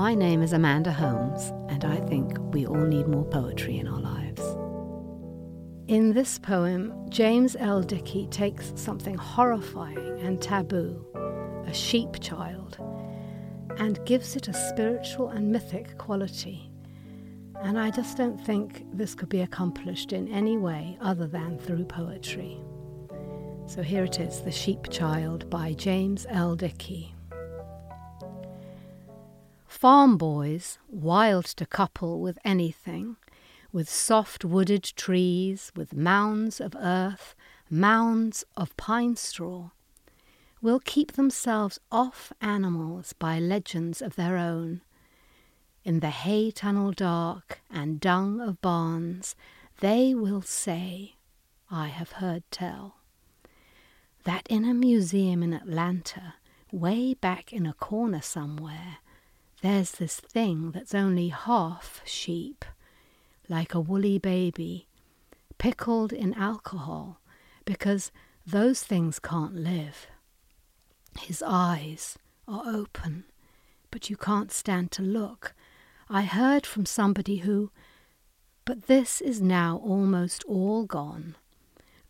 My name is Amanda Holmes, and I think we all need more poetry in our lives. In this poem, James L. Dickey takes something horrifying and taboo, a sheep child, and gives it a spiritual and mythic quality. And I just don't think this could be accomplished in any way other than through poetry. So here it is The Sheep Child by James L. Dickey. Farm boys, wild to couple with anything, with soft wooded trees, with mounds of earth, mounds of pine straw, will keep themselves off animals by legends of their own. In the hay tunnel dark and dung of barns, they will say, I have heard tell, that in a museum in Atlanta, way back in a corner somewhere, there's this thing that's only half sheep like a woolly baby, pickled in alcohol, because those things can't live. His eyes are open, but you can't stand to look. I heard from somebody who. But this is now almost all gone.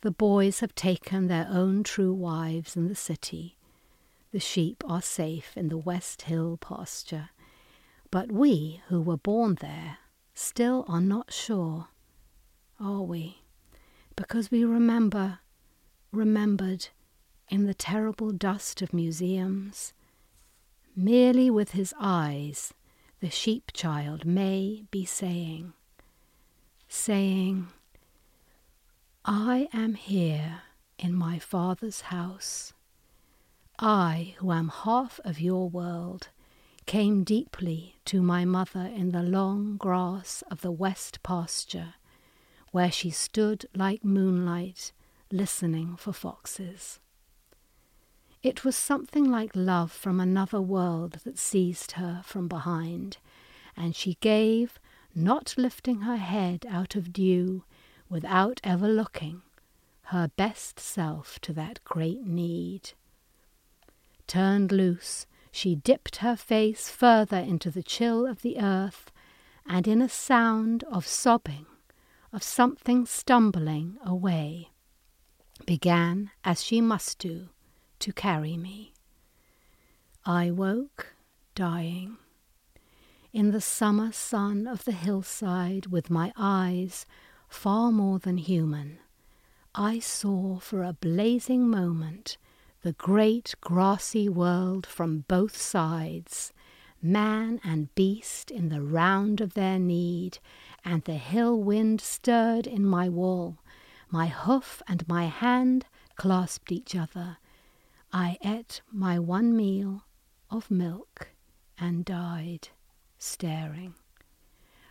The boys have taken their own true wives in the city. The sheep are safe in the West Hill pasture. But we who were born there still are not sure, are we? Because we remember, remembered in the terrible dust of museums. Merely with his eyes, the sheep child may be saying, saying, I am here in my Father's house. I, who am half of your world, came deeply to my mother in the long grass of the west pasture, where she stood like moonlight, listening for foxes. It was something like love from another world that seized her from behind, and she gave, not lifting her head out of dew, without ever looking, her best self to that great need. Turned loose, she dipped her face further into the chill of the earth, and in a sound of sobbing, of something stumbling away, began, as she must do, to carry me. I woke, dying. In the summer sun of the hillside, with my eyes far more than human, I saw for a blazing moment the great grassy world from both sides, man and beast in the round of their need, and the hill wind stirred in my wall. My hoof and my hand clasped each other. I ate my one meal of milk and died, staring.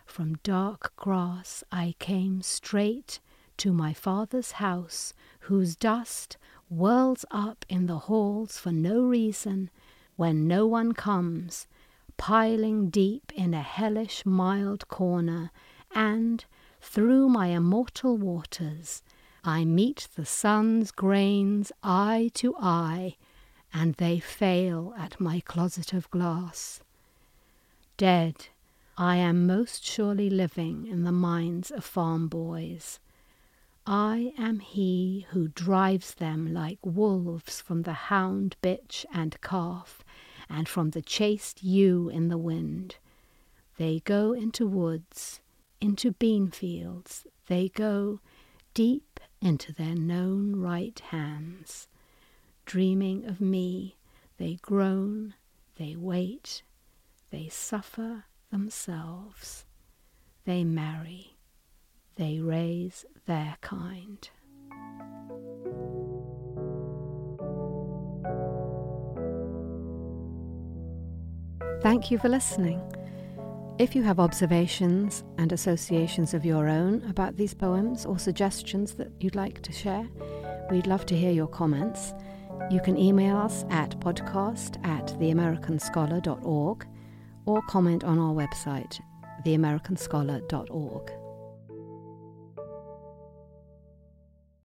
From dark grass I came straight to my father's house, whose dust whirls up in the halls for no reason when no one comes, piling deep in a hellish mild corner, and, through my immortal waters, I meet the sun's grains eye to eye, and they fail at my closet of glass. Dead, I am most surely living in the minds of farm boys I am he who drives them like wolves from the hound bitch and calf, and from the chaste ewe in the wind. They go into woods, into bean fields, they go deep into their known right hands. Dreaming of me, they groan, they wait, they suffer themselves, they marry they raise their kind. Thank you for listening. If you have observations and associations of your own about these poems or suggestions that you'd like to share, we'd love to hear your comments. You can email us at podcast at theamericanscholar.org or comment on our website, theamericanscholar.org.